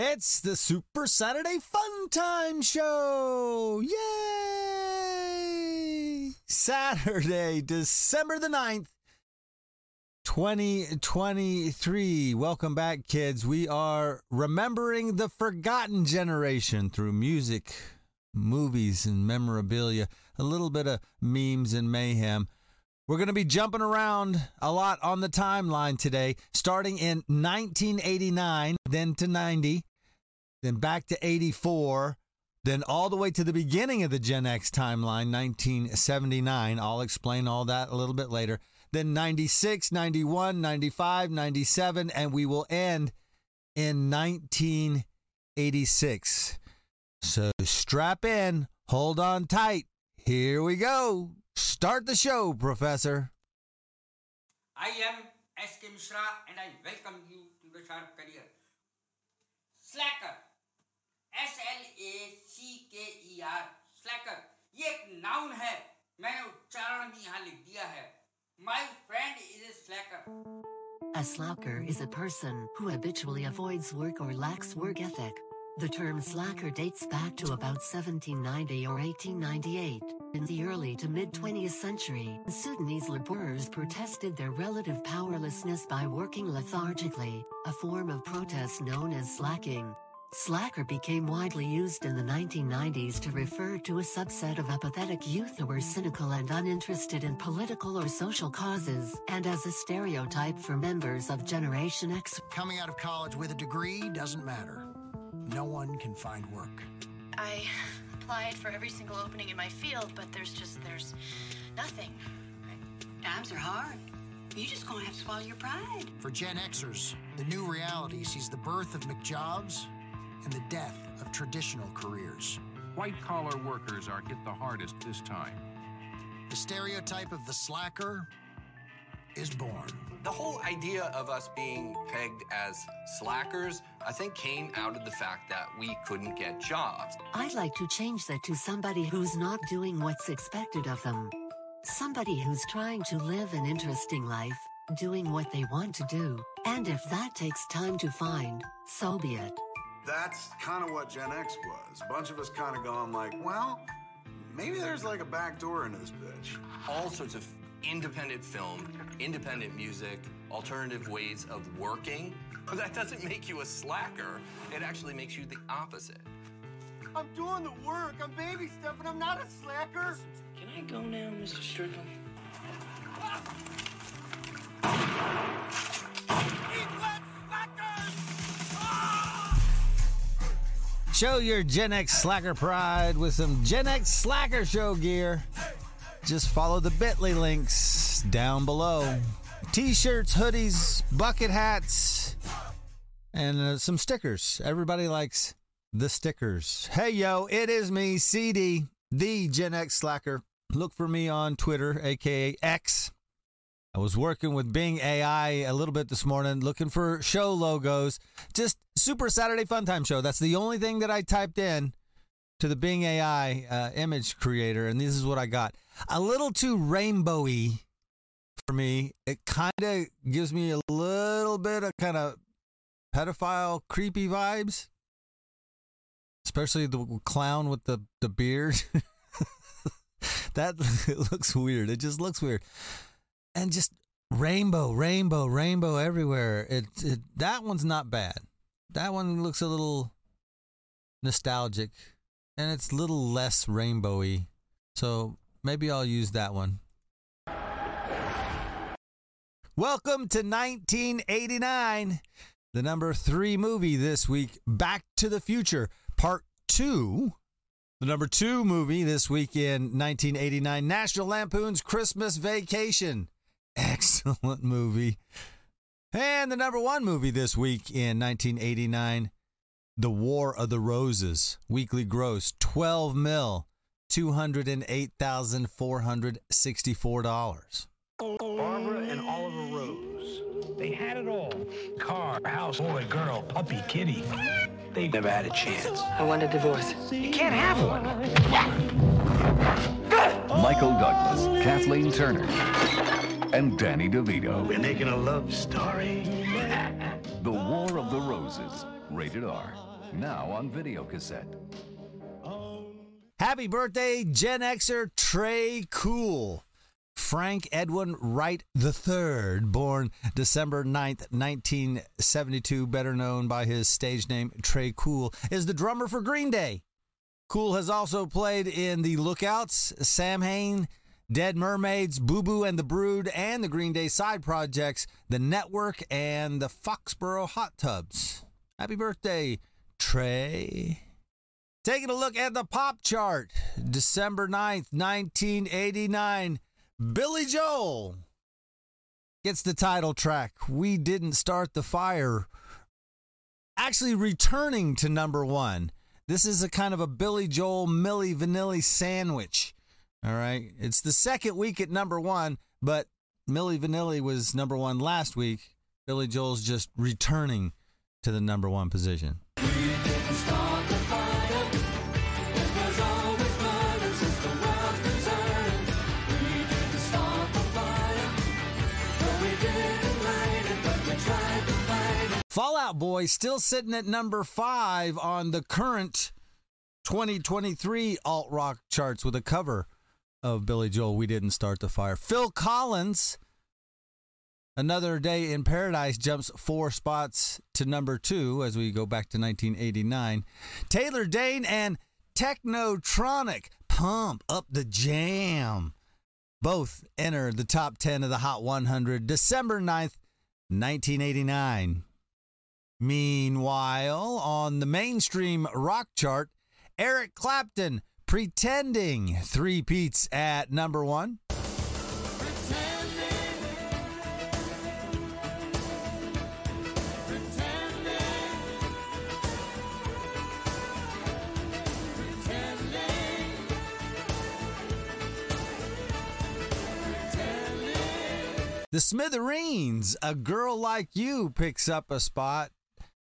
It's the Super Saturday Fun Time Show! Yay! Saturday, December the 9th, 2023. Welcome back, kids. We are remembering the forgotten generation through music, movies, and memorabilia, a little bit of memes and mayhem. We're going to be jumping around a lot on the timeline today, starting in 1989, then to 90, then back to 84, then all the way to the beginning of the Gen X timeline, 1979. I'll explain all that a little bit later. Then 96, 91, 95, 97, and we will end in 1986. So strap in, hold on tight. Here we go. Start the show, Professor. I am S.K. Mishra and I welcome you to the Sharp Career. Slacker. S L A सी के E R स्लैकर ये एक noun है मैंने उच्चारण भी यहाँ लिख दिया है my friend is a स्लैकर A slacker is a person who habitually avoids work or lacks work ethic. The term slacker dates back to about 1790 or 1898. In the early to mid 20th century, Sudanese laborers protested their relative powerlessness by working lethargically, a form of protest known as slacking. Slacker became widely used in the 1990s to refer to a subset of apathetic youth who were cynical and uninterested in political or social causes, and as a stereotype for members of Generation X. Coming out of college with a degree doesn't matter. No one can find work. I applied for every single opening in my field, but there's just there's nothing. Times are hard. You just gonna have to swallow your pride. For Gen Xers, the new reality sees the birth of McJobs and the death of traditional careers. White collar workers are hit the hardest this time. The stereotype of the slacker is born. The whole idea of us being pegged as slackers, I think, came out of the fact that we couldn't get jobs. I'd like to change that to somebody who's not doing what's expected of them. Somebody who's trying to live an interesting life, doing what they want to do. And if that takes time to find, so be it. That's kind of what Gen X was. A bunch of us kind of going like, well, maybe there's like a back door into this bitch. All sorts of independent film, independent music, alternative ways of working. But that doesn't make you a slacker. It actually makes you the opposite. I'm doing the work. I'm baby stepping. I'm not a slacker. Can I go now, Mr. Strickland? Show your Gen X slacker pride with some Gen X slacker show gear. Just follow the bit.ly links down below. T shirts, hoodies, bucket hats, and uh, some stickers. Everybody likes the stickers. Hey, yo, it is me, CD, the Gen X slacker. Look for me on Twitter, aka X. I was working with Bing AI a little bit this morning, looking for show logos. Just Super Saturday Fun Time Show. That's the only thing that I typed in to the Bing AI uh, image creator, and this is what I got. A little too rainbowy for me. It kind of gives me a little bit of kind of pedophile, creepy vibes, especially the clown with the the beard. that it looks weird. It just looks weird and just rainbow, rainbow, rainbow everywhere. It, it that one's not bad. That one looks a little nostalgic, and it's a little less rainbowy. So maybe I'll use that one. Welcome to 1989, the number three movie this week, Back to the Future, Part Two. The number two movie this week in 1989, National Lampoon's Christmas Vacation. Excellent movie. And the number one movie this week in 1989, The War of the Roses. Weekly gross 12 mil, $208,464. Barbara and Oliver Rose. They had it all. Car, house, boy, girl, puppy, kitty. They never had a chance. I want a divorce. You can't have one. Michael Douglas, Kathleen Turner, and Danny DeVito. We're making a love story. The War of the Roses, rated R. now on video cassette. Happy birthday, Gen Xer Tré Cool. Frank Edwin Wright III, born December 9th, 1972, better known by his stage name Tré Cool, is the drummer for Green Day. Cool has also played in The Lookouts, Samhain, Dead Mermaids, Boo Boo and the Brood, and the Green Day side projects, The Network, and the Foxboro Hot Tubs. Happy birthday, Trey. Taking a look at the pop chart, December 9th, 1989. Billy Joel gets the title track. We didn't start the fire. Actually, returning to number one. This is a kind of a Billy Joel Milli Vanilli sandwich. All right. It's the second week at number one, but Milli Vanilli was number one last week. Billy Joel's just returning to the number one position. Fall Out Boy still sitting at number five on the current 2023 alt rock charts with a cover of Billy Joel. We didn't start the fire. Phil Collins, Another Day in Paradise jumps four spots to number two as we go back to 1989. Taylor Dayne and Technotronic Pump Up the Jam both enter the top 10 of the Hot 100 December 9th, 1989. Meanwhile, on the mainstream rock chart, Eric Clapton pretending three peats at number one. The Smithereens, A Girl Like You picks up a spot.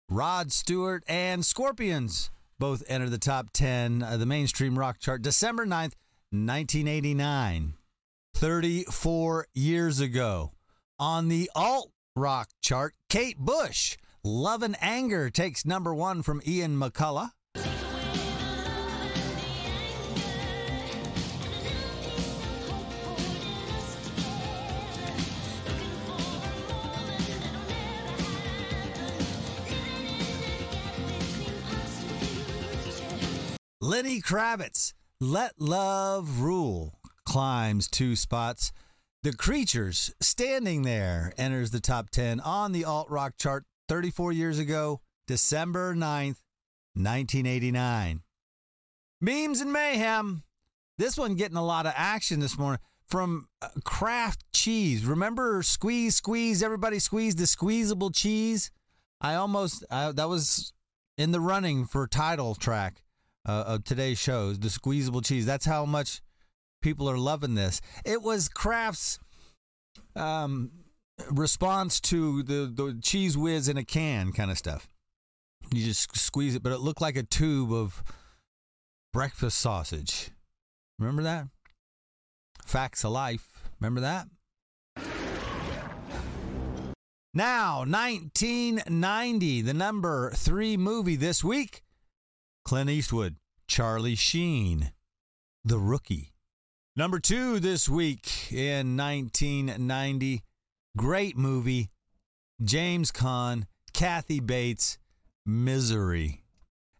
Rod Stewart and Scorpions both enter the top 10 of the mainstream rock chart December 9th, 1989. 34 years ago. On the alt rock chart, Kate Bush, Love and Anger takes number one from Ian McCulloch. Lenny Kravitz, Let Love Rule, climbs two spots. The Creatures, Standing There, enters the top 10 on the alt rock chart 34 years ago, December 9th, 1989. Memes and Mayhem. This one getting a lot of action this morning from uh, Kraft Cheese. Remember Squeeze, Squeeze, everybody squeeze the squeezable cheese? I almost, I, that was in the running for title track uh, of today's shows, the squeezable cheese. That's how much people are loving this. It was Kraft's um, response to the, the Cheez Whiz in a can kind of stuff. You just squeeze it, but it looked like a tube of breakfast sausage. Remember that? Facts of life. Remember that? Now, 1990, the number three movie this week Clint Eastwood, Charlie Sheen, The Rookie. Number two this week in 1990, great movie, James Caan, Kathy Bates, Misery.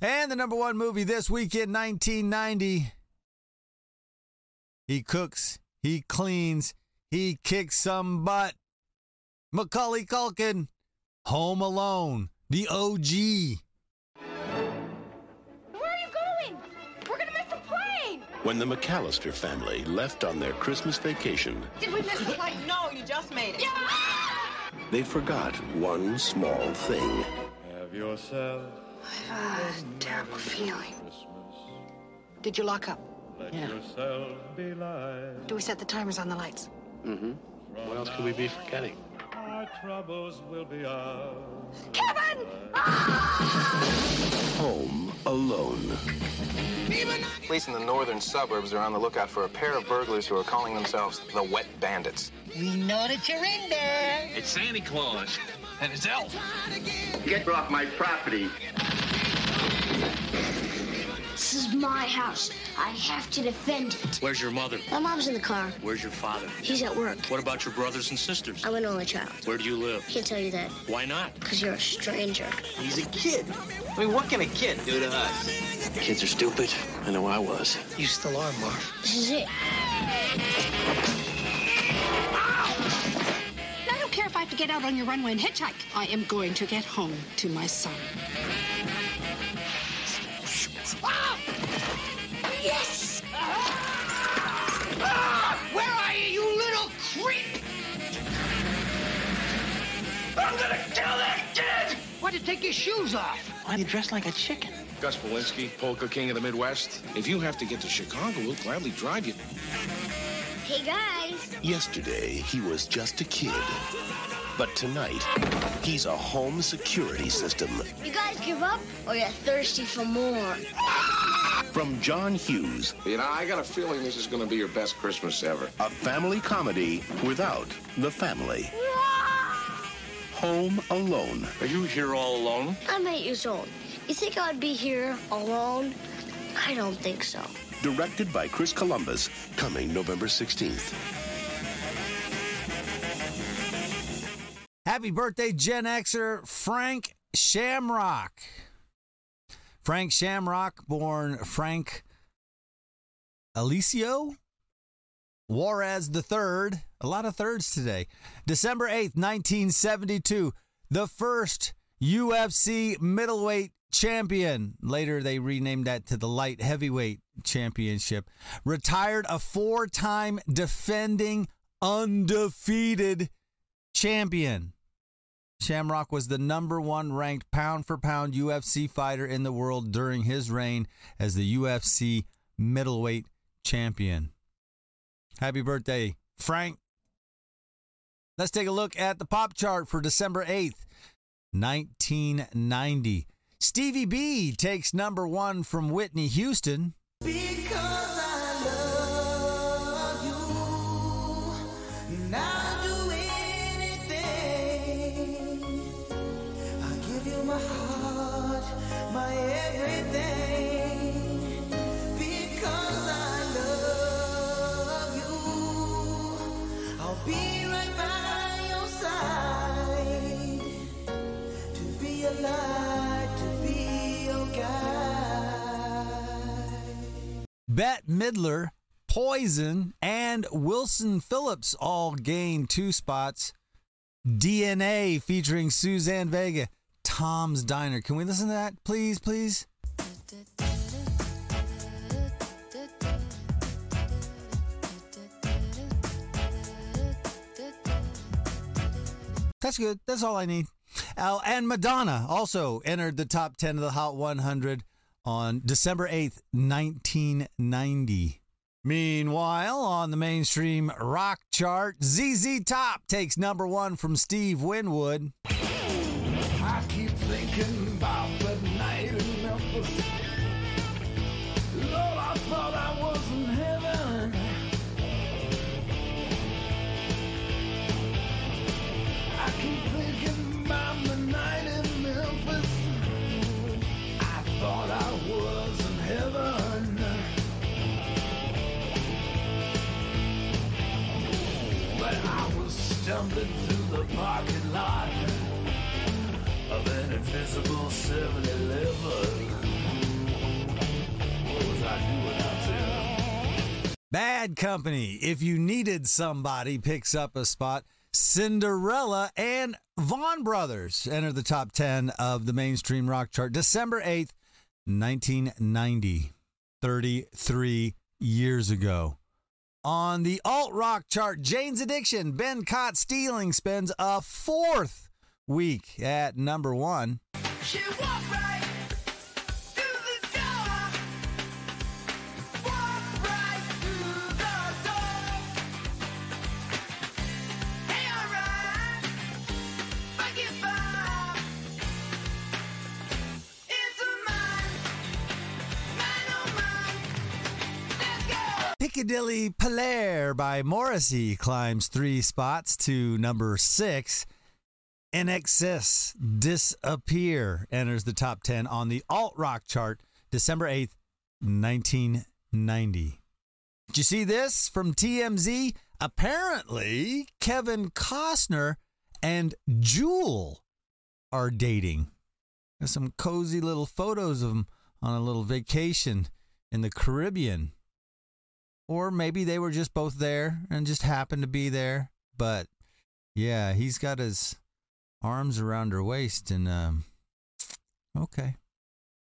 And the number one movie this week in 1990, he cooks, he cleans, he kicks some butt. Macaulay Culkin, Home Alone, the OG. When the McCallister family left on their Christmas vacation, Did we miss the flight? No, you just made it. Yeah! they forgot one small thing. Have yourself I have a terrible feeling. Christmas. Did you lock up? let yourself be light. Do we set the timers on the lights? Mm-hmm. What else could we be forgetting? Our troubles will be ours. Kevin! Home Alone. Police in the northern suburbs are on the lookout for a pair of burglars who are calling themselves the Wet Bandits. We know that you're in there. It's Santa Claus and his elf. Get off my property. This is my house. I have to defend it. Where's your mother? My mom's in the car. Where's your father? He's at work. What about your brothers and sisters? I'm an only child. Where do you live? Can't tell you that. Why not? Because you're a stranger. He's a kid. I mean, what can a kid do to us? Kids are stupid. I know I was. You still are, Marv. This is it. I don't care if I have to get out on your runway and hitchhike. I am going to get home to my son. Yes! Ah, Where are you, you little creep? I'm gonna kill that kid! Why'd you take your shoes off? Why are you dressed like a chicken? Gus Polinski, polka king of the Midwest. If you have to get to Chicago, we'll gladly drive you. Hey, guys. Yesterday, he was just a kid. But tonight, he's a home security system. You guys give up or you're thirsty for more? From John Hughes, You know, I got a feeling this is going to be your best Christmas ever. a family comedy without the family. Home Alone. Are you here all alone? I'm eight years old. You think I'd be here alone? I don't think so. Directed by Chris Columbus, coming November 16th. Happy birthday, Gen Xer Frank Shamrock. Frank Shamrock, born Frank Alicio Juarez III. A lot of thirds today. December 8th, 1972. The first UFC middleweight champion. Later, they renamed that to the light heavyweight championship. Retired a four time defending undefeated champion. Shamrock was the number one ranked pound for pound UFC fighter in the world during his reign as the UFC middleweight champion. Happy birthday, Frank. Let's take a look at the pop chart for December 8th, 1990. Stevie B takes number one from Whitney Houston. Bette Midler, Poison, and Wilson Phillips all gained two spots. DNA featuring Suzanne Vega, Tom's Diner. Can we listen to that, please, please? That's good. That's all I need. Uh, and Madonna also entered the top 10 of the Hot 100 on December 8th, 1990. Meanwhile, on the mainstream rock chart, ZZ Top takes number one from Steve Winwood. Stumbling through the parking lot of an invisible 7-Eleven. What was I doing out there? Bad Company, if you needed somebody, picks up a spot. Cinderella and Vaughan Brothers enter the top 10 of the mainstream rock chart December 8th, 1990, 33 years ago. On the alt rock chart, Jane's Addiction, Been Caught Stealing spends a fourth week at number one. Piccadilly Palare by Morrissey climbs three spots to number six. INXS Disappear enters the top 10 on the alt rock chart December 8th, 1990. Did you see this from TMZ? Apparently, Kevin Costner and Jewel are dating. There's some cozy little photos of them on a little vacation in the Caribbean. Or maybe they were just both there and just happened to be there. But yeah, he's got his arms around her waist and um okay.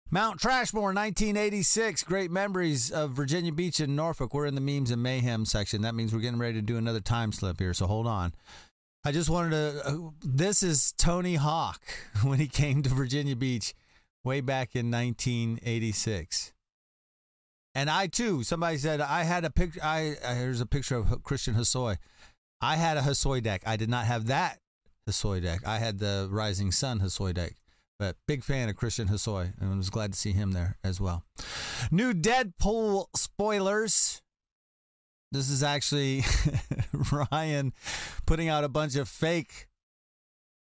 Mount Trashmore 1986 great memories of Virginia Beach and Norfolk. We're in the memes and mayhem section. That means we're getting ready to do another time slip here, so hold on. I just wanted to uh, this is Tony Hawk when he came to Virginia Beach way back in 1986. And I too, somebody said I had a picture. I uh, here's a picture of Christian Hosoi. I had a Hosoi deck. I did not have that Hosoi deck. I had the Rising Sun Hosoi deck. But big fan of Christian Hosoi, and I was glad to see him there as well. New Deadpool spoilers. This is actually Ryan putting out a bunch of fake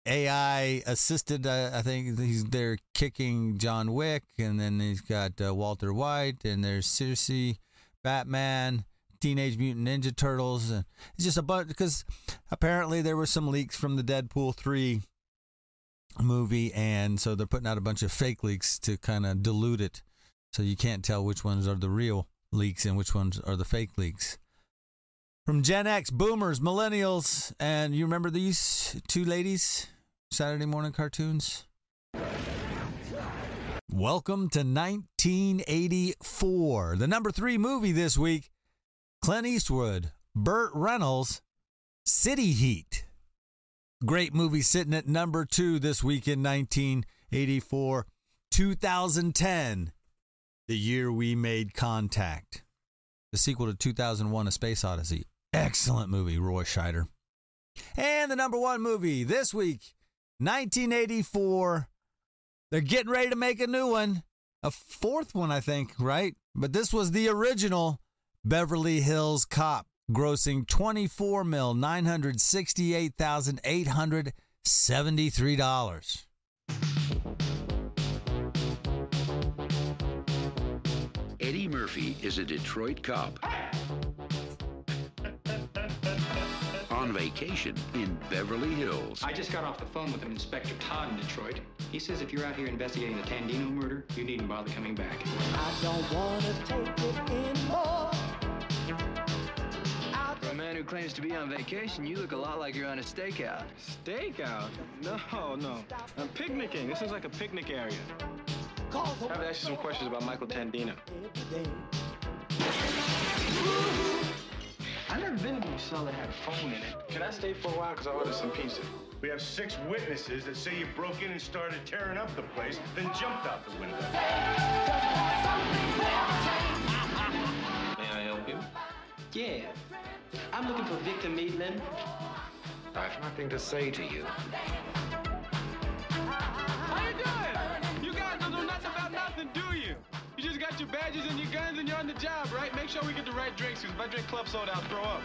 AI assisted. Uh, I think he's they're kicking John Wick, and then he's got uh, Walter White, and there's Circe, Batman, Teenage Mutant Ninja Turtles, and it's just a bunch because apparently there were some leaks from the Deadpool three movie, and so they're putting out a bunch of fake leaks to kind of dilute it, so you can't tell which ones are the real leaks and which ones are the fake leaks. From Gen X, Boomers, Millennials, and you remember these two ladies? Saturday morning cartoons. Welcome to 1984. The number three movie this week Clint Eastwood, Burt Reynolds, City Heat. Great movie sitting at number two this week in 1984. 2010, the year we made contact. The sequel to 2001 A Space Odyssey. Excellent movie, Roy Scheider. And the number one movie this week, 1984. They're getting ready to make a new one. A fourth one, I think, right? But this was the original Beverly Hills Cop, grossing 24 mil, $968,873. Eddie Murphy is a Detroit cop. On vacation in Beverly Hills. I just got off the phone with an Inspector Todd in Detroit. He says if you're out here investigating the Tandino murder, you needn't bother coming back. I don't wanna take it anymore. For a man who claims to be on vacation, you look a lot like you're on a stakeout. Stakeout? No, no. I'm picnicking. This is like a picnic area. I have to ask you some questions about Michael Tandino. I've never been to a cell that had a phone in it. Can I stay for a while? Because I ordered some pizza. We have six witnesses that say you broke in and started tearing up the place, then jumped out the window. May I help you? Yeah. I'm looking for Victor Maitland. I have nothing to say to you. How you doing? Your badges and your guns and you're on the job, right? Make sure we get the right drinks, because if I drink club soda, I'll throw up.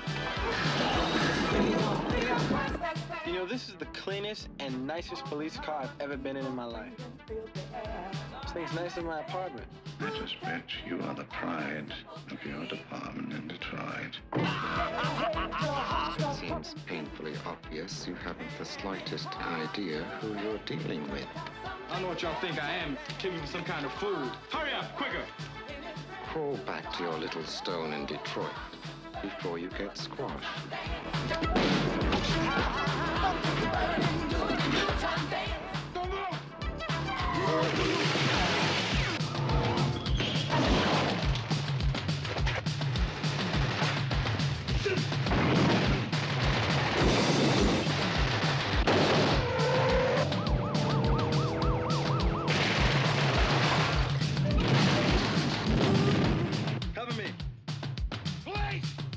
You know, this is the cleanest and nicest police car I've ever been in in my life. This thing's nicer than my apartment. I just bet you are the pride of your department in Detroit. It seems painfully obvious you haven't the slightest idea who you're dealing with. I don't know what y'all think I am. Give me some kind of fool. Hurry up, quicker. Crawl back to your little stone in Detroit before you get squashed.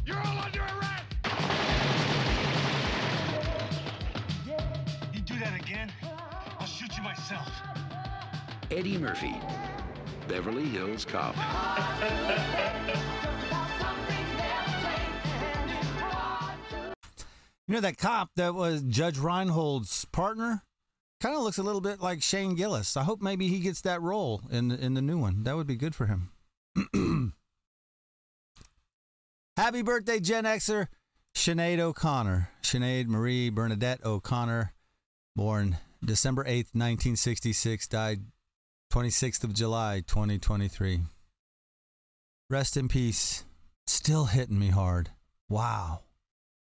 You're all under arrest! You do that again, I'll shoot you myself. Eddie Murphy, Beverly Hills Cop. You know that cop that was Judge Reinhold's partner? Kind of looks a little bit like Shane Gillis. I hope maybe he gets that role in in the new one. That would be good for him. Happy birthday, Gen Xer Sinead O'Connor. Sinead Marie Bernadette O'Connor, born December 8th, 1966, died 26th of July, 2023. Rest in peace. Still hitting me hard. Wow.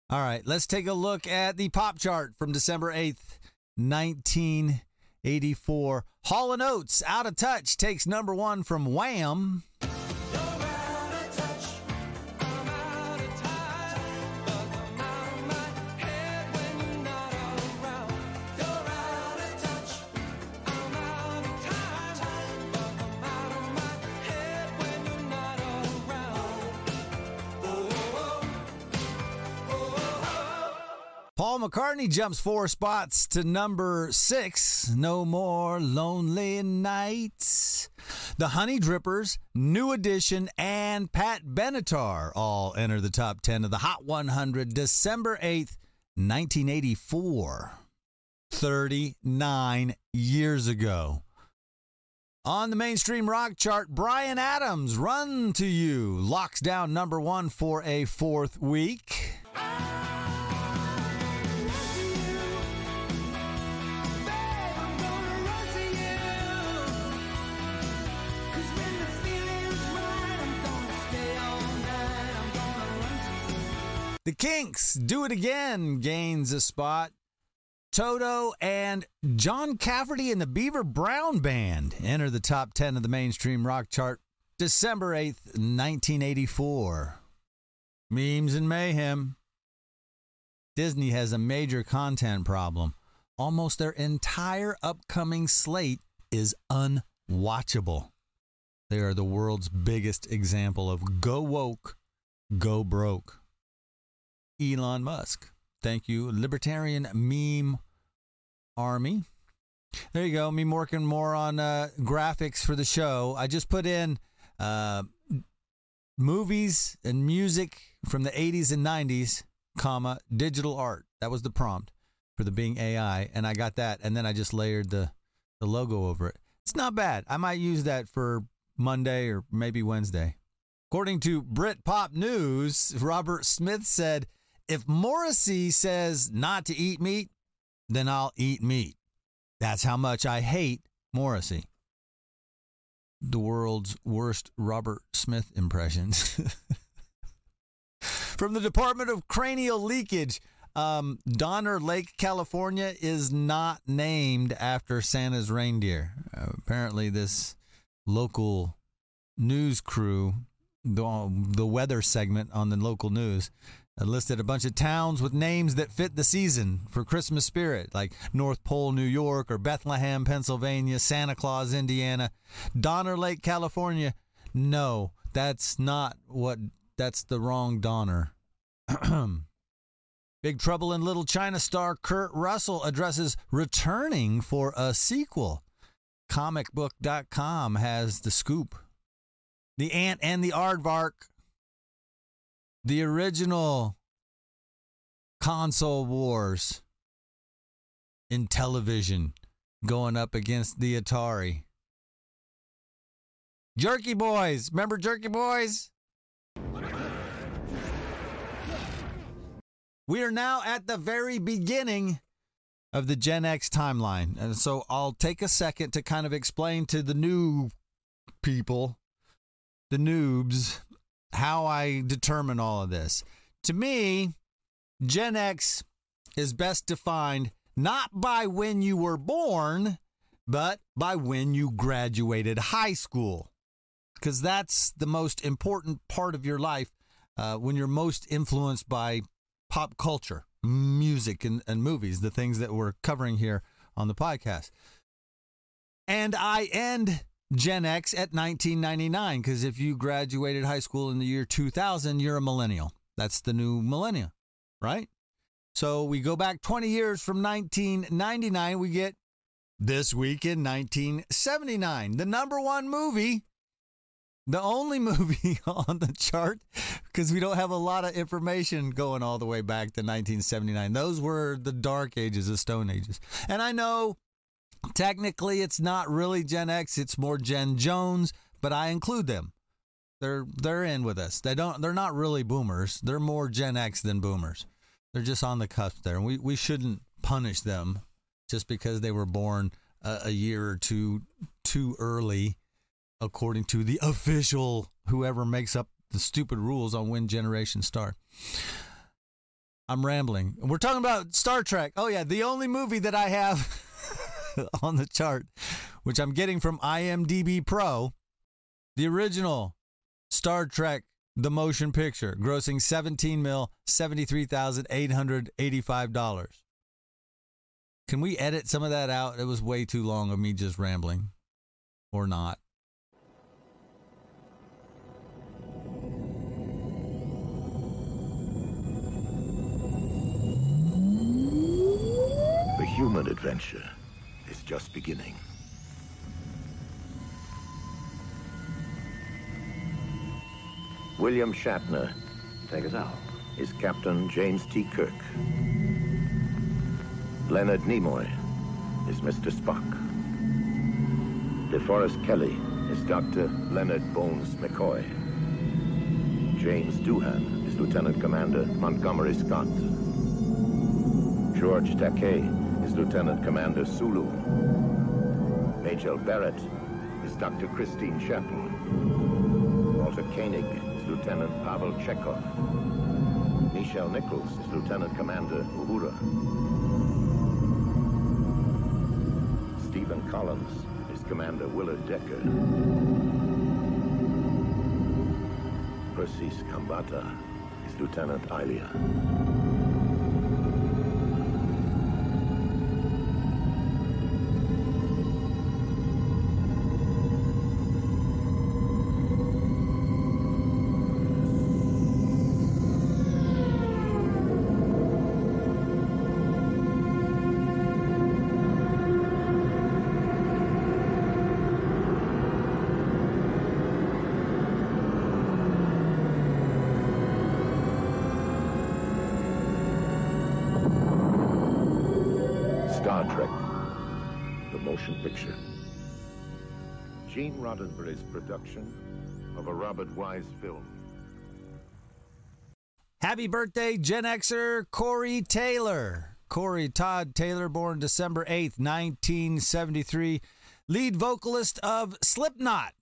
All right, let's take a look at the pop chart from December 8th, 1984. Hall & Oates, Out of Touch, takes number one from Wham. Paul McCartney jumps four spots to number six. No more lonely nights. The Honeydrippers, New Edition, and Pat Benatar all enter the top 10 of the Hot 100 December 8th, 1984. 39 years ago. On the mainstream rock chart, Bryan Adams, Run to You, locks down number one for a fourth week. The Kinks do it again, gains a spot. Toto and John Cafferty and the Beaver Brown Band enter the top 10 of the mainstream rock chart December 8th, 1984. Memes and mayhem. Disney has a major content problem. Almost their entire upcoming slate is unwatchable. They are the world's biggest example of go woke, go broke. Elon Musk. Thank you, Libertarian Meme Army. There you go. Me working more on uh, graphics for the show. I just put in uh, movies and music from the 80s and 90s, comma digital art. That was the prompt for the Bing AI, and I got that, and then I just layered the the logo over it. It's not bad. I might use that for Monday or maybe Wednesday. According to Britpop News, Robert Smith said if Morrissey says not to eat meat, then I'll eat meat. That's how much I hate Morrissey. The world's worst Robert Smith impressions. From the Department of Cranial Leakage, um, Donner Lake, California is not named after Santa's reindeer. Uh, apparently, this local news crew, the, the weather segment on the local news, I listed a bunch of towns with names that fit the season for Christmas spirit, like North Pole, New York, or Bethlehem, Pennsylvania, Santa Claus, Indiana, Donner Lake, California. No, that's not what, that's the wrong Donner. Big Trouble in Little China star Kurt Russell addresses returning for a sequel. Comicbook.com has the scoop. The Ant and the Aardvark the original console wars Intellivision going up against the Atari. Jerky Boys. Remember Jerky Boys? We are now at the very beginning of the Gen X timeline. And so I'll take a second to kind of explain to the new people, the noobs, how I determine all of this. To me, Gen X is best defined not by when you were born, but by when you graduated high school. Because that's the most important part of your life uh, when you're most influenced by pop culture, music, and, and movies, the things that we're covering here on the podcast. And I end Gen X at 1999 because if you graduated high school in the year 2000, you're a millennial. That's the new millennia, right? So we go back 20 years from 1999, we get this week in 1979. The number one movie, the only movie on the chart, because we don't have a lot of information going all the way back to 1979. Those were the dark ages, the stone ages. And I know Technically, it's not really Gen X, it's more Gen Jones, but I include them. They're they're in with us. They don't they're not really boomers. They're more Gen X than boomers. They're just on the cusp there. And we, we shouldn't punish them just because they were born a, a year or two too early, according to the official whoever makes up the stupid rules on when generations start. I'm rambling. We're talking about Star Trek. Oh yeah, the only movie that I have on the chart, which I'm getting from IMDb Pro, the original Star Trek the motion picture, grossing 17 mil, $73,885. Can we edit some of that out? It was way too long of me just rambling. Or not. The human adventure just beginning. William Shatner. Take us out. Is Captain James T. Kirk. Leonard Nimoy is Mr. Spock. DeForest Kelley is Dr. Leonard Bones McCoy. James Doohan is Lieutenant Commander Montgomery Scott. George Takei is Lieutenant Commander Sulu. Majel Barrett is Dr. Christine Chapel. Walter Koenig is Lieutenant Pavel Chekhov. Nichelle Nichols is Lieutenant Commander Uhura. Stephen Collins is Commander Willard Decker. Persis Khambatta is Lieutenant Ilia. Robert Wise film. Happy birthday, Gen Xer Corey Taylor. Corey Todd Taylor, born December 8th, 1973, lead vocalist of Slipknot,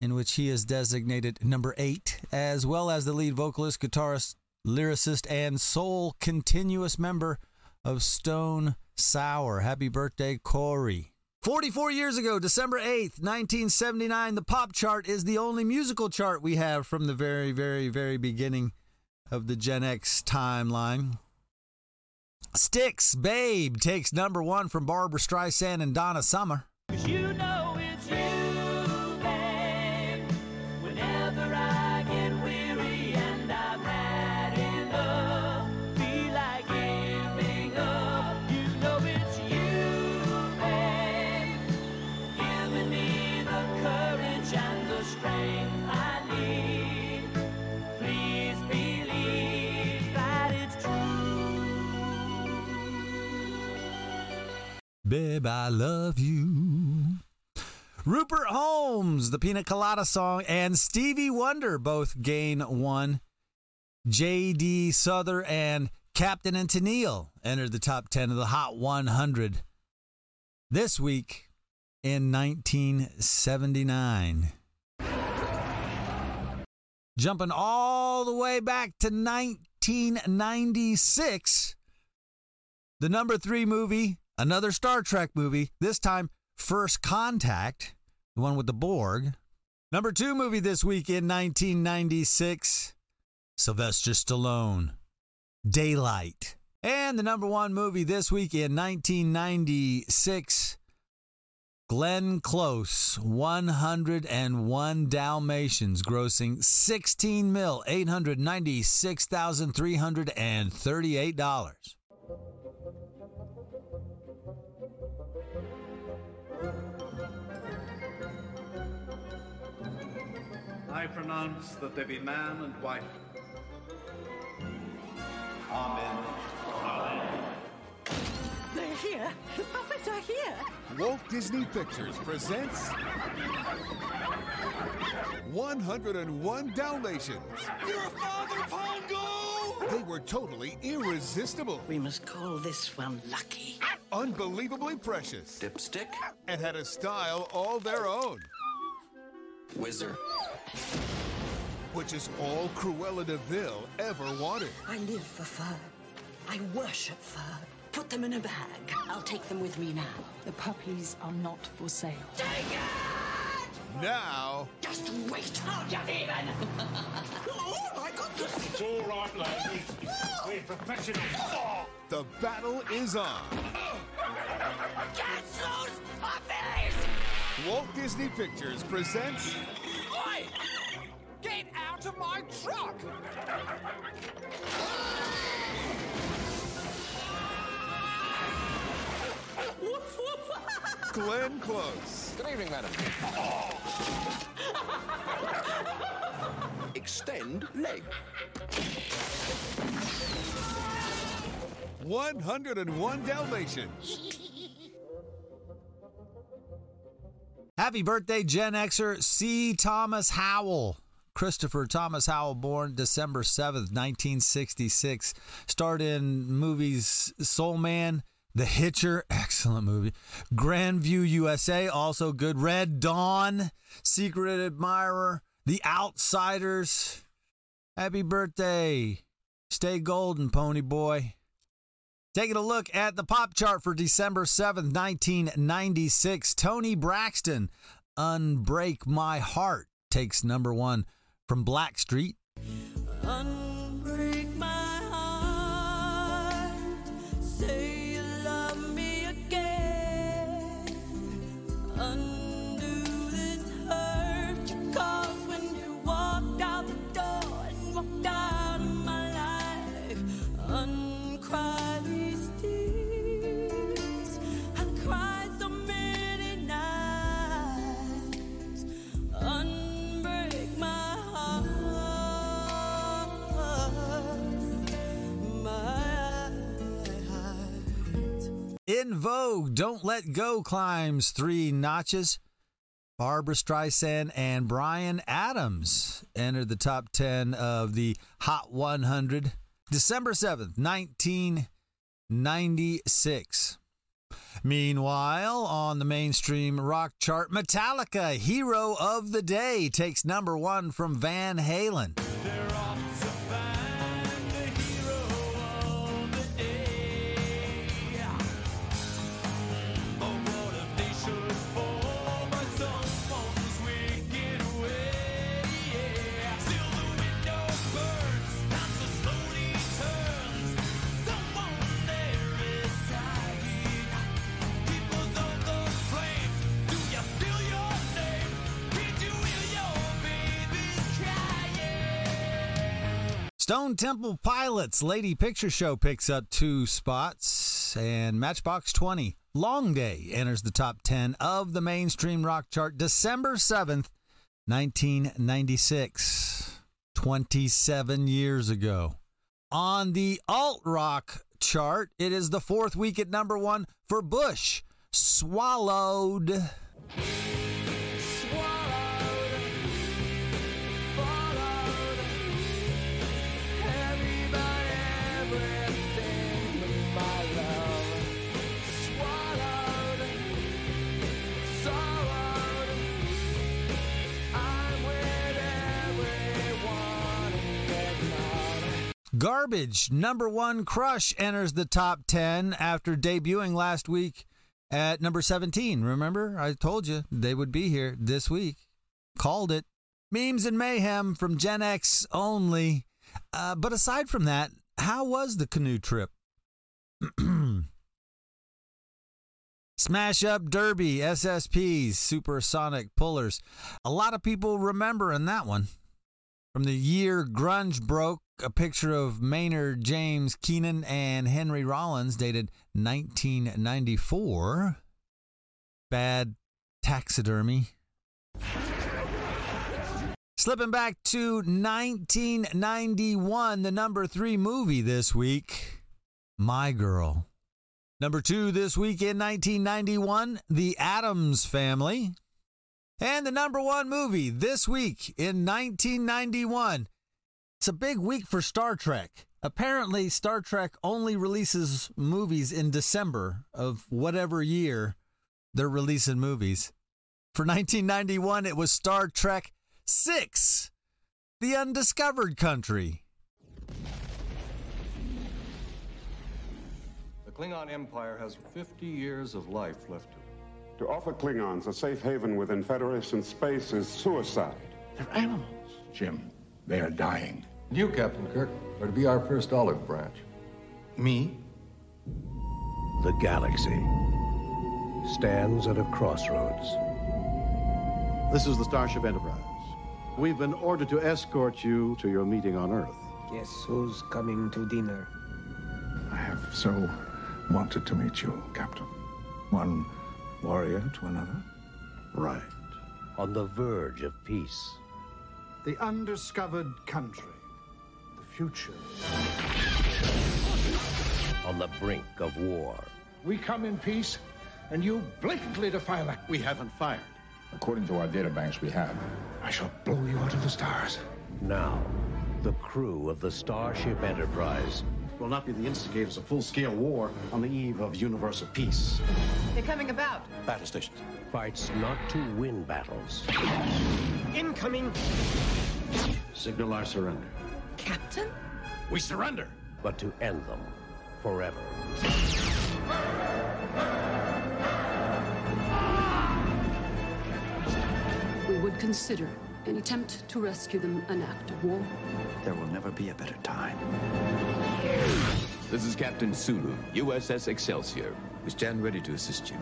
in which he is designated number eight, as well as the lead vocalist, guitarist, lyricist, and sole continuous member of Stone Sour. Happy birthday, Corey. 44 years ago, December 8th, 1979, the pop chart is the only musical chart we have from the very, very, very beginning of the Gen X timeline. Styx Babe takes number one from Barbra Streisand and Donna Summer. You Babe, I love you. Rupert Holmes, the Pina Colada song, and Stevie Wonder both gain one. J.D. Souther and Captain and Tennille entered the top 10 of the Hot 100 this week in 1979. Jumping all the way back to 1996, the number three movie, another Star Trek movie, this time First Contact, the one with the Borg. Number two movie this week in 1996, Sylvester Stallone, Daylight. And the number one movie this week in 1996, Glenn Close, 101 Dalmatians, grossing 16 mil, $896,338. I pronounce that they be man and wife. Amen. Amen. They here. The puppets are here. Walt Disney Pictures presents 101 Dalmatians. Your father, Pongo! They were totally irresistible. We must call this one lucky. Unbelievably precious. Dipstick? And had a style all their own. Whizzer. Which is all Cruella de Vil ever wanted. I live for fur. I worship fur. Put them in a bag. I'll take them with me now. The puppies are not for sale. Take it! Now. Just wait. Oh, you even. oh, my goodness. It's all right, lady. We're professionals. The battle is on. Catch those puppies! Walt Disney Pictures presents. Oi! Get out of my truck! Glenn Close. Good evening, madam. Extend leg. 101 Dalmatians. Happy birthday, Gen Xer C. Thomas Howell. Christopher Thomas Howell, born December 7th, 1966. Starred in movies Soul Man, The Hitcher, excellent movie. Grandview USA, also good. Red Dawn, Secret Admirer, The Outsiders. Happy birthday. Stay golden, pony boy. Taking a look at the pop chart for December 7th, 1996. Toni Braxton, Unbreak My Heart, takes number one from Blackstreet. Unbreak In Vogue, Don't Let Go climbs three notches. Barbra Streisand and Bryan Adams entered the top 10 of the Hot 100. December 7th, 1996. Meanwhile, on the mainstream rock chart, Metallica, Hero of the Day, takes number one from Van Halen. Stone Temple Pilots Lady Picture Show picks up two spots, and Matchbox 20 Long Day enters the top 10 of the mainstream rock chart December 7th, 1996. 27 years ago. On the alt rock chart, it is the fourth week at number one for Bush. Swallowed. Garbage, number one crush, enters the top 10 after debuting last week at number 17. Remember, I told you they would be here this week. Called it. Memes and mayhem from Gen X only. Uh, but aside from that, how was the canoe trip? Smash Up Derby, SSPs, Supersonic Pullers. A lot of people remembering that one. From the year grunge broke, a picture of Maynard James Keenan and Henry Rollins dated 1994. Bad taxidermy. Slipping back to 1991, the number three movie this week, My Girl. Number two this week in 1991, The Addams Family. And the number one movie this week in 1991. It's a big week for Star Trek. Apparently, Star Trek only releases movies in December of whatever year they're releasing movies. For 1991, it was Star Trek 6 The Undiscovered Country. The Klingon Empire has 50 years of life left to it. To offer Klingons a safe haven within Federation space is suicide. They're animals, Jim. They are dying. You, Captain Kirk, are to be our first olive branch. Me? The galaxy stands at a crossroads. This is the Starship Enterprise. We've been ordered to escort you to your meeting on Earth. Guess who's coming to dinner? I have so wanted to meet you, Captain. One warrior to another. Right. On the verge of peace. The undiscovered country. The future. On the brink of war. We come in peace, and you blatantly defy that. We haven't fired. According to our databanks we have. I shall blow you out of the stars. Now, the crew of the Starship Enterprise will not be the instigators of full-scale war on the eve of universal peace. They're coming about. Battle stations. Fights not to win battles. Incoming. Signal our surrender. Captain? We surrender. But to end them forever. We would consider an attempt to rescue them an act of war. There will never be a better time. This is Captain Sulu, USS Excelsior. We stand ready to assist you.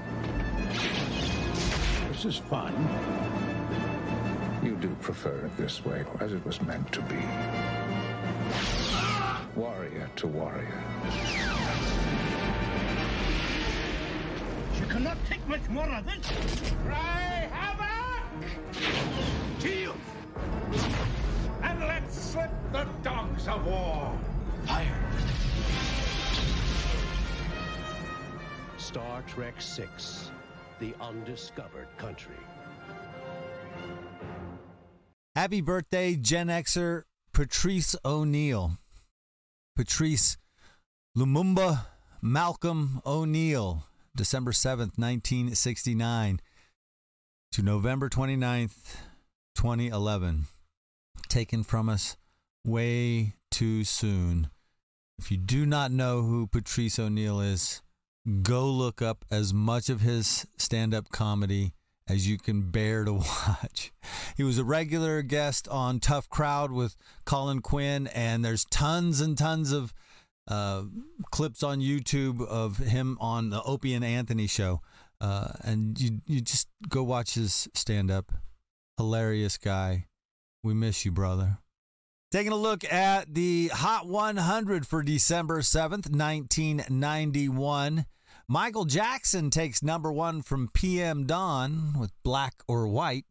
This is fun. You do prefer it this way, as it was meant to be. Warrior to warrior. You cannot take much more of this. Cry havoc! Teal! And let's slip the dogs of war. Fire! Star Trek 6 The Undiscovered Country. Happy birthday, Gen Xer Patrice O'Neal. Patrice Lumumba Malcolm O'Neal, December 7th, 1969 to November 29th, 2011. Taken from us way too soon. If you do not know who Patrice O'Neal is, go look up as much of his stand up comedy as you can bear to watch. He was a regular guest on Tough Crowd with Colin Quinn, and there's tons and tons of uh, clips on YouTube of him on the Opie and Anthony show. Uh, and you, you just go watch his stand up. Hilarious guy. We miss you, brother. Taking a look at the Hot 100 for December 7th, 1991. Michael Jackson takes number one from PM Dawn with Black or White.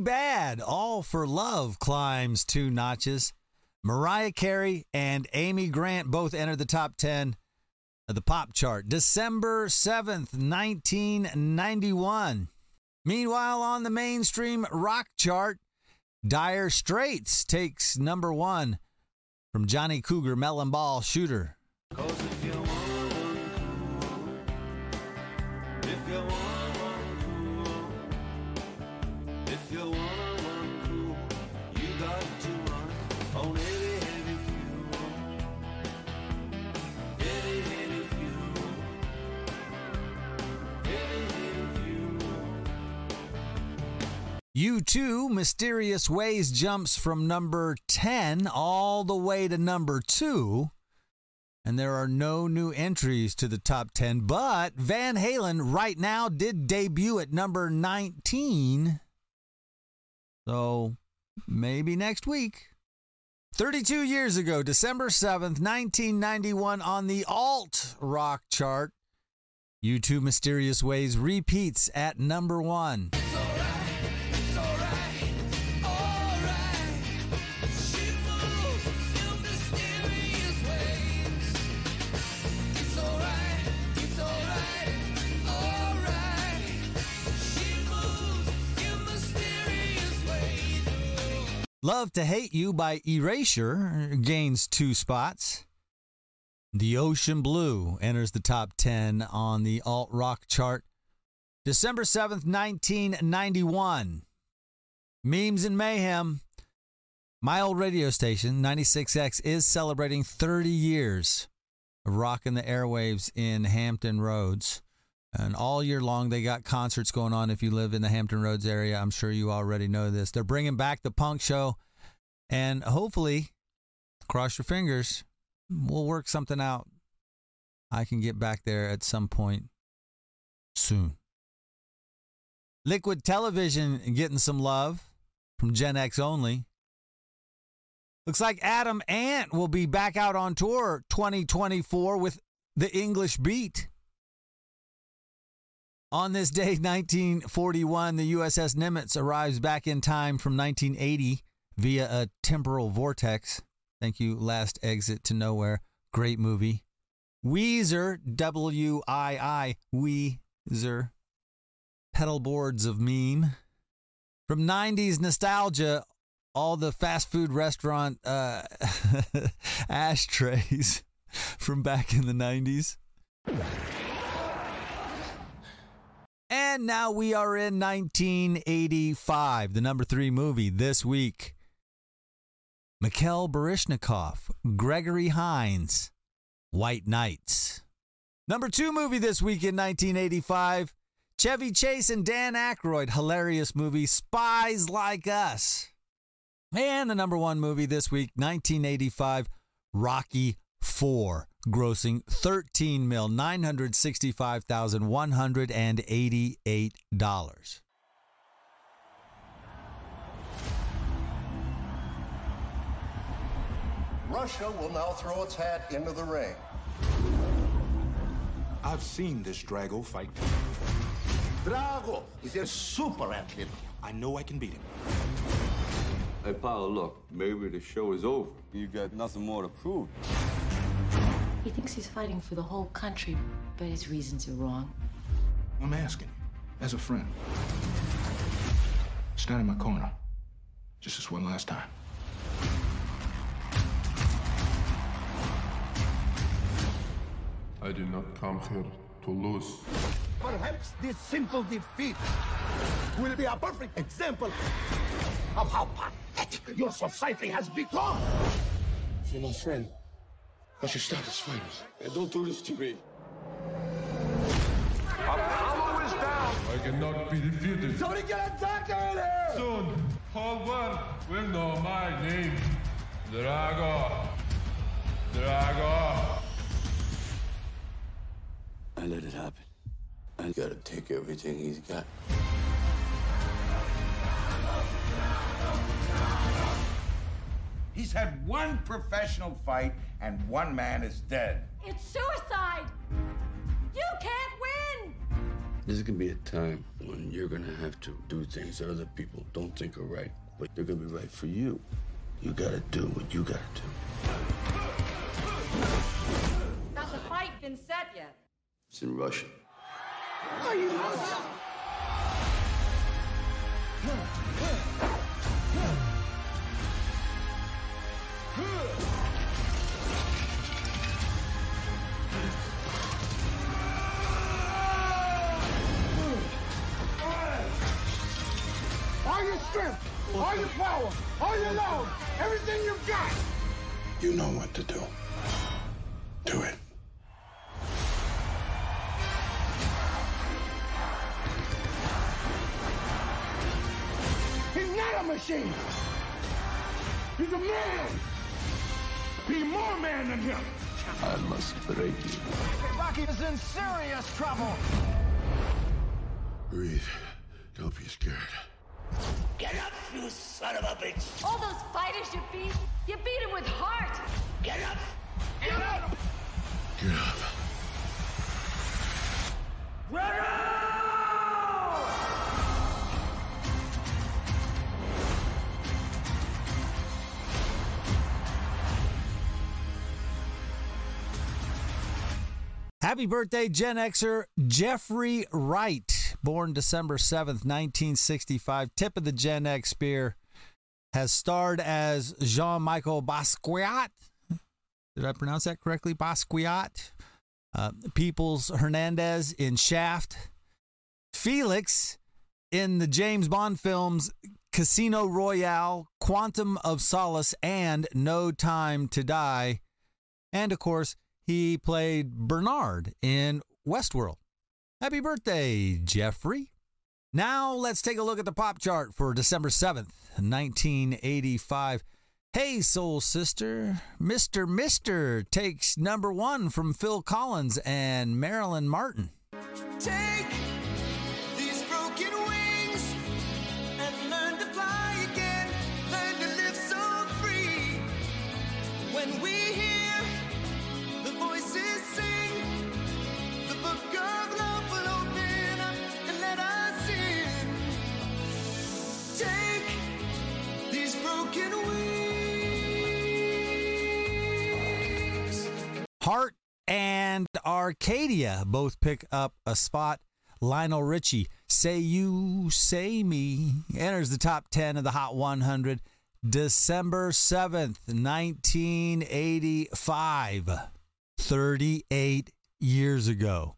Bad, All for Love climbs two notches. Mariah Carey and Amy Grant both entered the top 10 of the pop chart. December 7th, 1991. Meanwhile, on the mainstream rock chart, Dire Straits takes number one from Johnny Cougar Melon Ball Shooter. U2 Mysterious Ways jumps from number 10 all the way to number 2. And there are no new entries to the top 10, but Van Halen right now did debut at number 19 So maybe next week. 32 years ago, December 7th, 1991, on the alt rock chart, U2 Mysterious Ways repeats at number one. Love to Hate You by Erasure gains two spots. The Ocean Blue enters the top 10 on the alt rock chart. December 7th, 1991. Memes and Mayhem. My old radio station, 96X, is celebrating 30 years of rocking the airwaves in Hampton Roads. And all year long, they got concerts going on. If you live in the Hampton Roads area, I'm sure you already know this. They're bringing back the punk show. And hopefully, cross your fingers, we'll work something out. I can get back there at some point soon. Liquid Television getting some love from Gen X only. Looks like Adam Ant will be back out on tour 2024 with the English Beat. On this day, 1941, the USS Nimitz arrives back in time from 1980 via a temporal vortex. Thank you, Last Exit to Nowhere. Great movie. Weezer, W I I, Weezer. Pedal boards of meme. From 90s nostalgia, all the fast food restaurant uh, ashtrays from back in the 90s. And now we are in 1985, the number three movie this week. Mikhail Baryshnikov, Gregory Hines, White Knights. Number two movie this week in 1985, Chevy Chase and Dan Aykroyd, hilarious movie, Spies Like Us. And the number one movie this week, 1985, Rocky 4 grossing 13 mil 965,188 dollars. Russia will now throw its hat into the ring. I've seen this Drago fight. Drago is a super athlete. I know I can beat him. Hey, Paolo, look, maybe the show is over. You got nothing more to prove. He thinks he's fighting for the whole country, but his reasons are wrong. I'm asking, as a friend, stand in my corner, just this one last time. I did not come here to lose. Perhaps this simple defeat will be a perfect example of how pathetic your society has become. You're my friend. I should stop this fight. And don't do this to me. Apollo is down. I cannot be defeated. Somebody get a doctor in here! Soon, whole world will know my name. Drago. Drago. I let it happen. I gotta take everything he's got. He's had one professional fight, and one man is dead. It's suicide! You can't win! There's gonna be a time when you're gonna have to do things that other people don't think are right, but they're gonna be right for you. You gotta do what you gotta do. Has the fight been set yet? It's in Russian. Are you All your strength, all your power, all your love, everything you got. You know what to do. Do it. He's not a machine. He's a man. Be more man than him. I must break you. Rocky is in serious trouble. Breathe. Don't be scared. Get up, you son of a bitch! All those fighters you beat, you beat them with heart. Get up! Get up! Get up. Happy birthday, Gen Xer Jeffrey Wright, born December 7th, 1965. Tip of the Gen X spear. Has starred as Jean Michael Basquiat. Did I pronounce that correctly? Basquiat. Uh, Peoples Hernandez in Shaft. Felix in the James Bond films Casino Royale, Quantum of Solace, and No Time to Die. And of course, he played Bernard in Westworld. Happy birthday, Jeffrey. Now let's take a look at the pop chart for December 7th, 1985. Hey, Soul Sister, Mr. Mister takes number one from Phil Collins and Marilyn Martin. Take Heart and Arcadia both pick up a spot. Lionel Richie, Say You, Say Me, enters the top 10 of the Hot 100 December 7th, 1985. 38 years ago.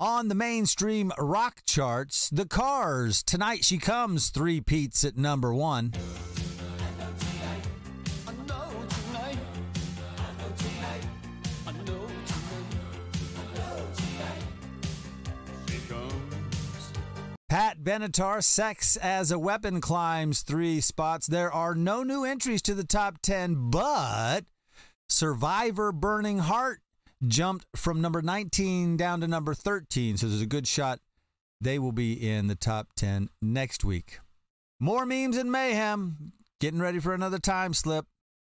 On the mainstream rock charts, The Cars, Tonight She Comes, three peats at number one. Pat Benatar, Sex as a Weapon climbs three spots. There are no new entries to the top 10, but Survivor Burning Heart jumped from number 19 down to number 13. So there's a good shot they will be in the top 10 next week. More memes and mayhem. Getting ready for another time slip.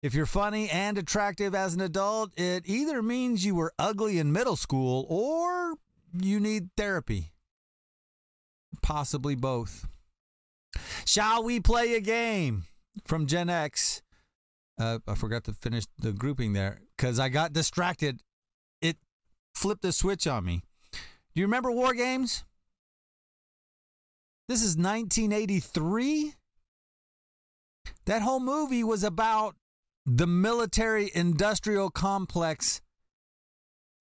If you're funny and attractive as an adult, it either means you were ugly in middle school or you need therapy. Possibly both. Shall we play a game from Gen X? Uh, I forgot to finish the grouping there because I got distracted. It flipped the switch on me. Do you remember War Games? This is 1983. That whole movie was about the military industrial complex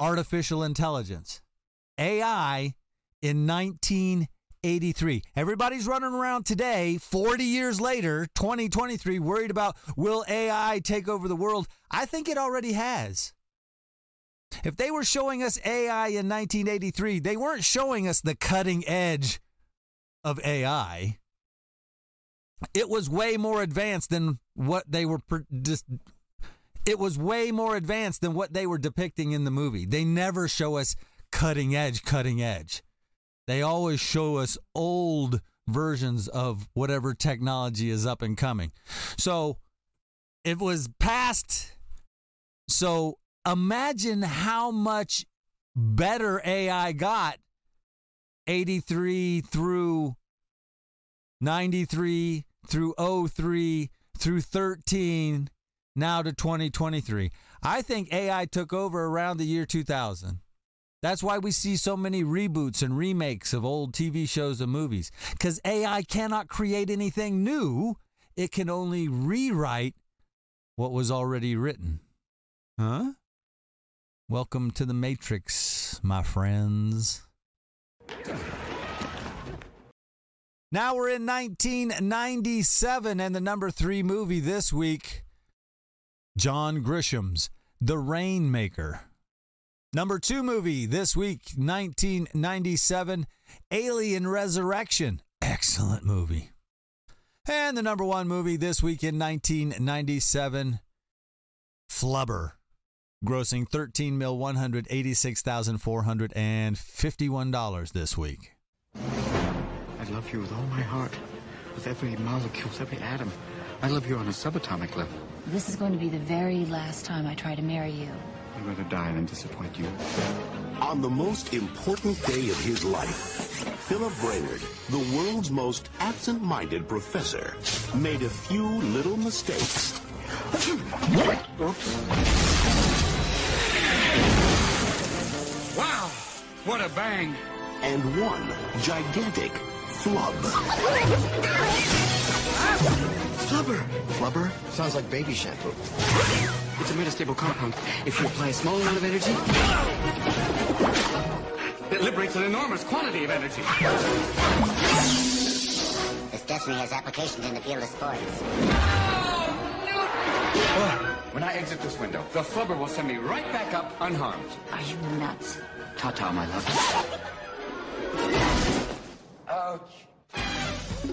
artificial intelligence, AI, in 1983. Everybody's running around today, 40 years later, 2023, worried about will AI take over the world? I think it already has. If they were showing us AI in 1983, they weren't showing us the cutting edge of AI. It was way more advanced than what they were just it was way more advanced than what they were depicting in the movie. They never show us cutting edge, cutting edge. They always show us old versions of whatever technology is up and coming. So it was past. So imagine how much better AI got 83 through 93 through 03 through 13 now to 2023. I think AI took over around the year 2000. That's why we see so many reboots and remakes of old TV shows and movies cuz AI cannot create anything new. It can only rewrite what was already written. Huh? Welcome to the Matrix, my friends. Now we're in 1997, and the number three movie this week John Grisham's The Rainmaker. Number two movie this week, 1997, Alien Resurrection. Excellent movie. And the number one movie this week in 1997, Flubber, grossing 13 mil 186,451 dollars this week. I love you with all my heart. with every molecule, with every atom. I love you on a subatomic level. This is going to be the very last time I try to marry you. I'd rather die than disappoint you. On the most important day of his life, Philip Brainard, the world's most absent-minded professor, made a few little mistakes. Oops. Wow! What a bang! And one gigantic flub. Flubber! Flubber? Sounds like baby shampoo. It's a metastable compound. If you apply a small amount of energy, it liberates an enormous quantity of energy. This definitely has applications in the field of sports. When I exit this window, the flubber will send me right back up unharmed. Are you nuts? Ta-ta, my love. Ouch.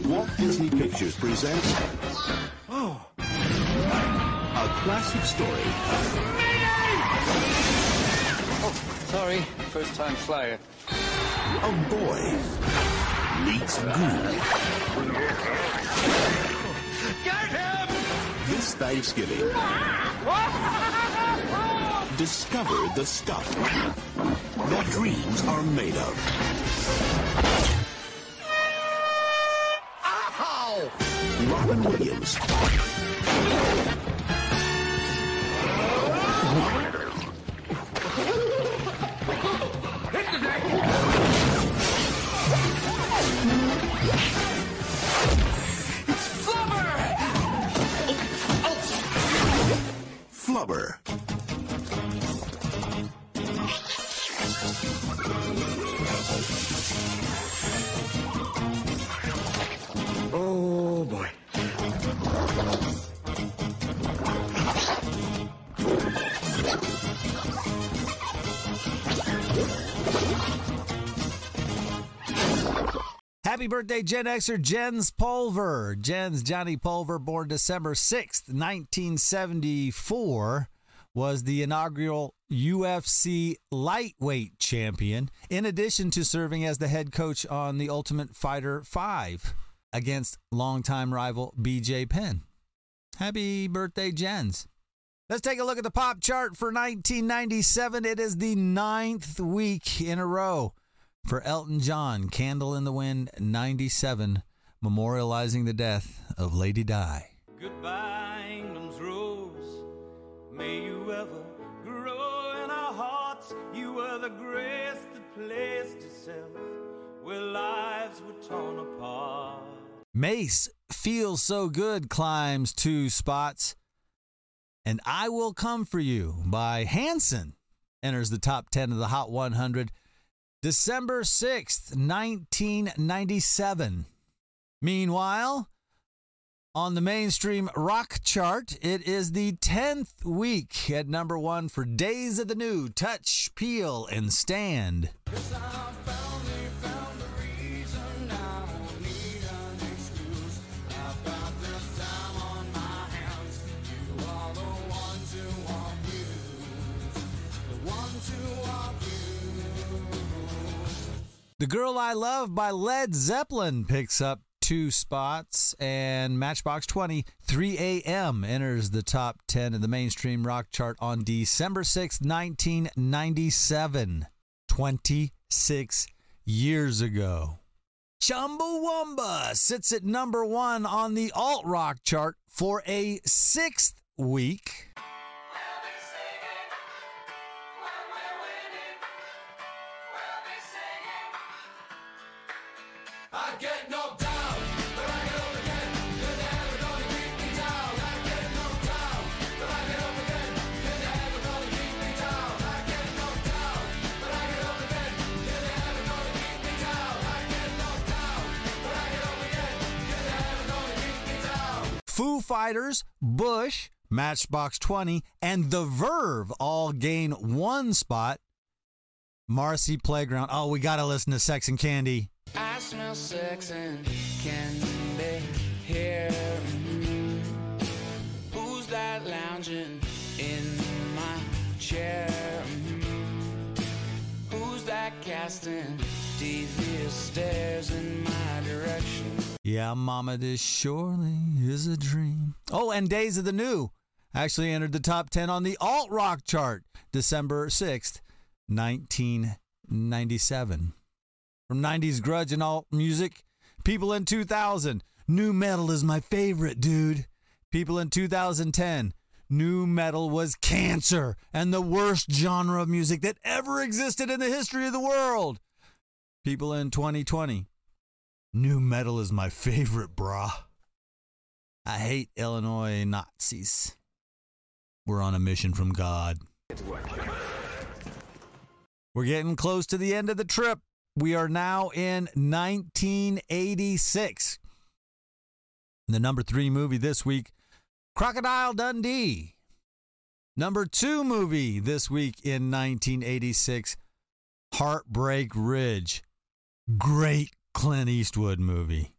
Walt Disney Pictures presents Oh. a classic story Oh, sorry. First time flyer. A boy meets goo. Get him! This Thanksgiving, discover the stuff that dreams are made of. Robin Williams. Birthday, Gen Xer Jens Pulver. Jens Johnny Pulver, born December 6th, 1974, was the inaugural UFC lightweight champion, in addition to serving as the head coach on The Ultimate Fighter 5 against longtime rival BJ Penn. Happy birthday, Jens. Let's take a look at the pop chart for 1997. It is the ninth week in a row for Elton John, Candle in the Wind 97, memorializing the death of Lady Di. Goodbye, England's rose. May you ever grow in our hearts. You were the grace that placed itself where lives were torn apart. Mase Feels So Good climbs two spots. And I Will Come For You by Hanson enters the top 10 of the Hot 100. December 6th, 1997. Meanwhile, on the mainstream rock chart, it is the 10th week at number one for Days of the New, Touch, Peel, and Stand. The Girl I Love by Led Zeppelin picks up two spots, and Matchbox 20, 3 a.m. enters the top 10 of the mainstream rock chart on December 6, 1997. 26 years ago. Chumbawamba sits at number one on the alt rock chart for a sixth week. Foo Fighters, Bush, Matchbox 20, and The Verve all gain one spot. Marcy Playground. Oh, we got to listen to Sex and Candy. I smell sex and candy here. Who's that lounging in my chair? Who's that casting devious stares in my? Yeah, Mama, this surely is a dream. Oh, and Days of the New actually entered the top 10 on the alt rock chart December 6th, 1997. From 90s grudge and alt music, people in 2000, nu metal is my favorite, dude. People in 2010, nu metal was cancer and the worst genre of music that ever existed in the history of the world. People in 2020, nu metal is my favorite, brah. I hate Illinois Nazis. We're on a mission from God. We're getting close to the end of the trip. We are now in 1986. The number three movie this week, Crocodile Dundee. Number two movie this week in 1986, Heartbreak Ridge. Great Clint Eastwood movie.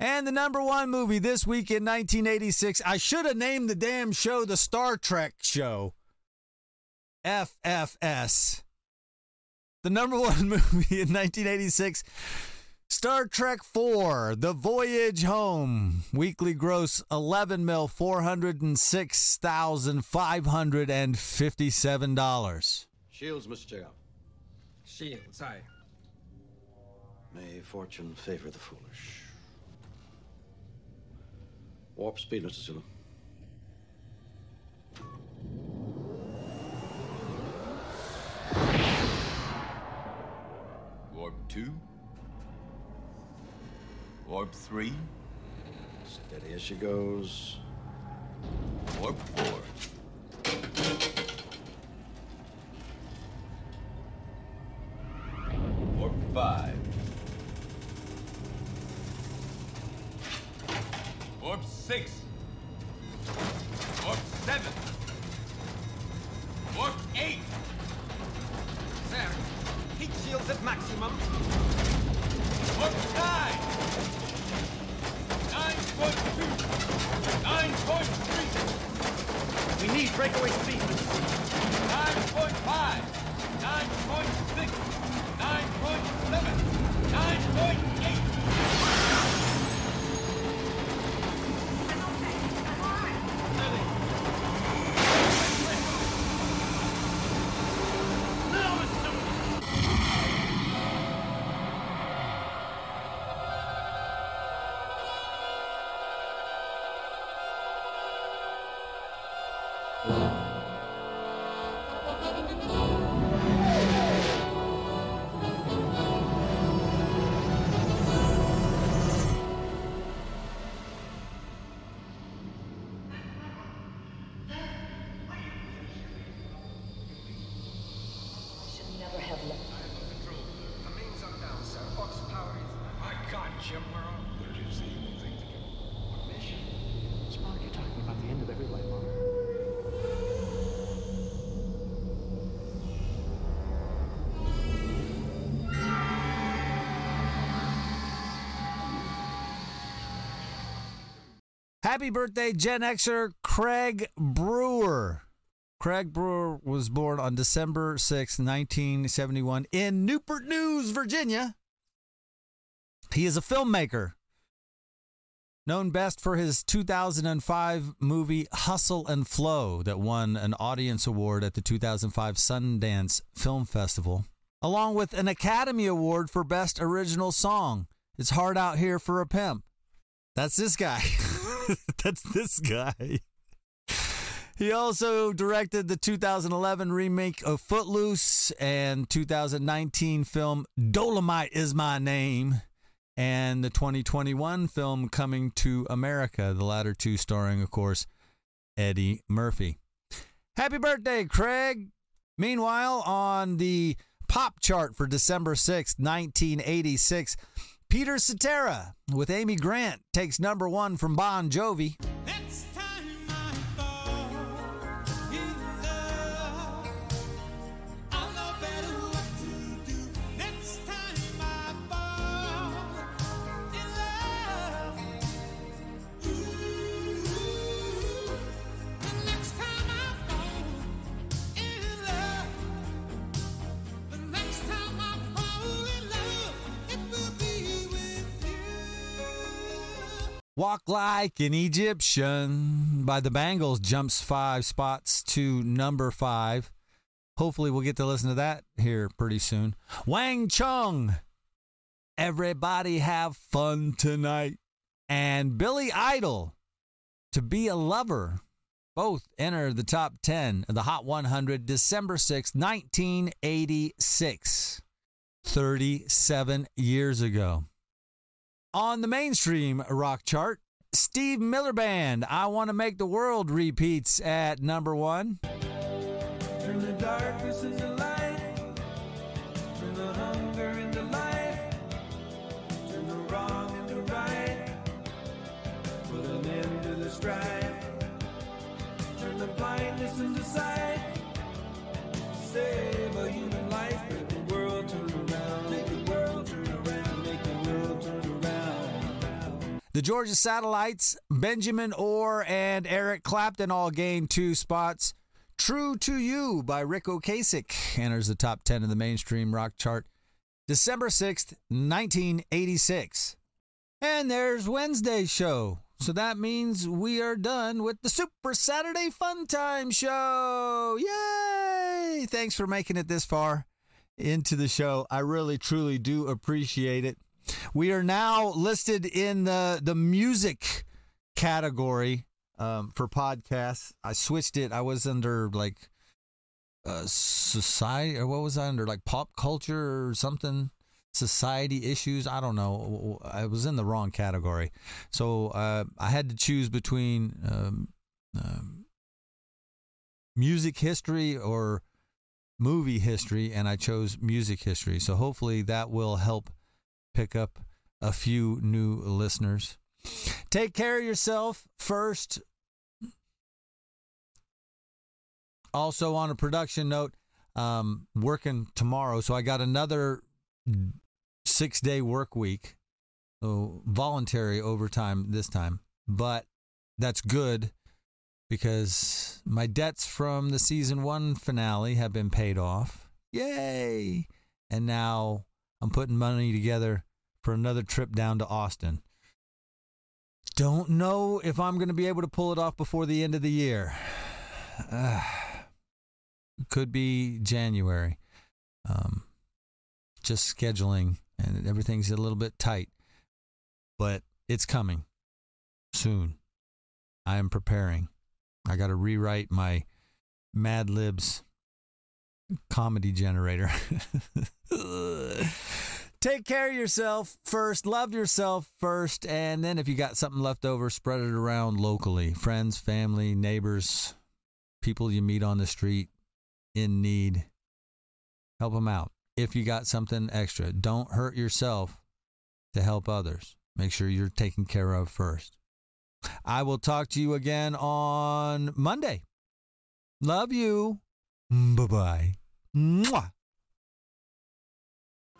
And the number one movie this week in 1986, I should have named the damn show the Star Trek show. FFS. The number one movie in 1986, Star Trek 4, The Voyage Home. Weekly gross 11 mil, $406,557. Shields, Mr. Chekov. Shields, aye. May fortune favor the foolish. Warp speed, Mr. Sulu. Warp 2. Warp 3. Steady as she goes. Warp 4. Warp 5. Warp Happy birthday, Gen Xer Craig Brewer. Craig Brewer was born on December 6, 1971, in Newport News, Virginia. He is a filmmaker, known best for his 2005 movie Hustle and Flow, that won an audience award at the 2005 Sundance Film Festival, along with an Academy Award for Best Original Song. It's Hard Out Here for a Pimp. That's this guy. That's this guy. He also directed the 2011 remake of Footloose and 2019 film Dolomite is My Name and the 2021 film Coming to America, the latter two starring, of course, Eddie Murphy. Happy birthday, Craig. Meanwhile, on the pop chart for December 6th, 1986, Peter Cetera with Amy Grant takes number one from Bon Jovi. Walk Like an Egyptian by the Bangles jumps five spots to number five. Hopefully, we'll get to listen to that here pretty soon. Wang Chung, Everybody Have Fun Tonight. And Billy Idol, To Be a Lover. Both enter the top 10 of the Hot 100 December 6, 1986. 37 years ago. On the mainstream rock chart, Steve Miller Band, I Want to Make the World repeats at number one. The Georgia Satellites, Benjamin Orr and Eric Clapton all gained two spots. True to You by Ric Ocasek enters the top 10 of the mainstream rock chart December 6th, 1986. And there's Wednesday's show. So that means we are done with the Super Saturday Fun Time Show. Yay! Thanks for making it this far into the show. I really, truly do appreciate it. We are now listed in the, the music category um, for podcasts. I switched it. I was under like uh, society, or what was I under? Like pop culture or something? Society issues. I don't know. I was in the wrong category. So uh, I had to choose between um, um, music history or movie history, and I chose music history. So hopefully that will help pick up a few new listeners. Take care of yourself first. Also, on a production note, um, working tomorrow, so I got another six day work week, so voluntary overtime this time, but that's good because my debts from the season one finale have been paid off. Yay! And now I'm putting money together for another trip down to Austin. Don't know if I'm going to be able to pull it off before the end of the year. Uh, could be January. Um, just scheduling and everything's a little bit tight, but it's coming soon. I am preparing. I got to rewrite my Mad Libs comedy generator. Take care of yourself first, love yourself first, and then if you got something left over, spread it around locally. Friends, family, neighbors, people you meet on the street in need. Help them out. If you got something extra, don't hurt yourself to help others. Make sure you're taken care of first. I will talk to you again on Monday. Love you. Bye bye.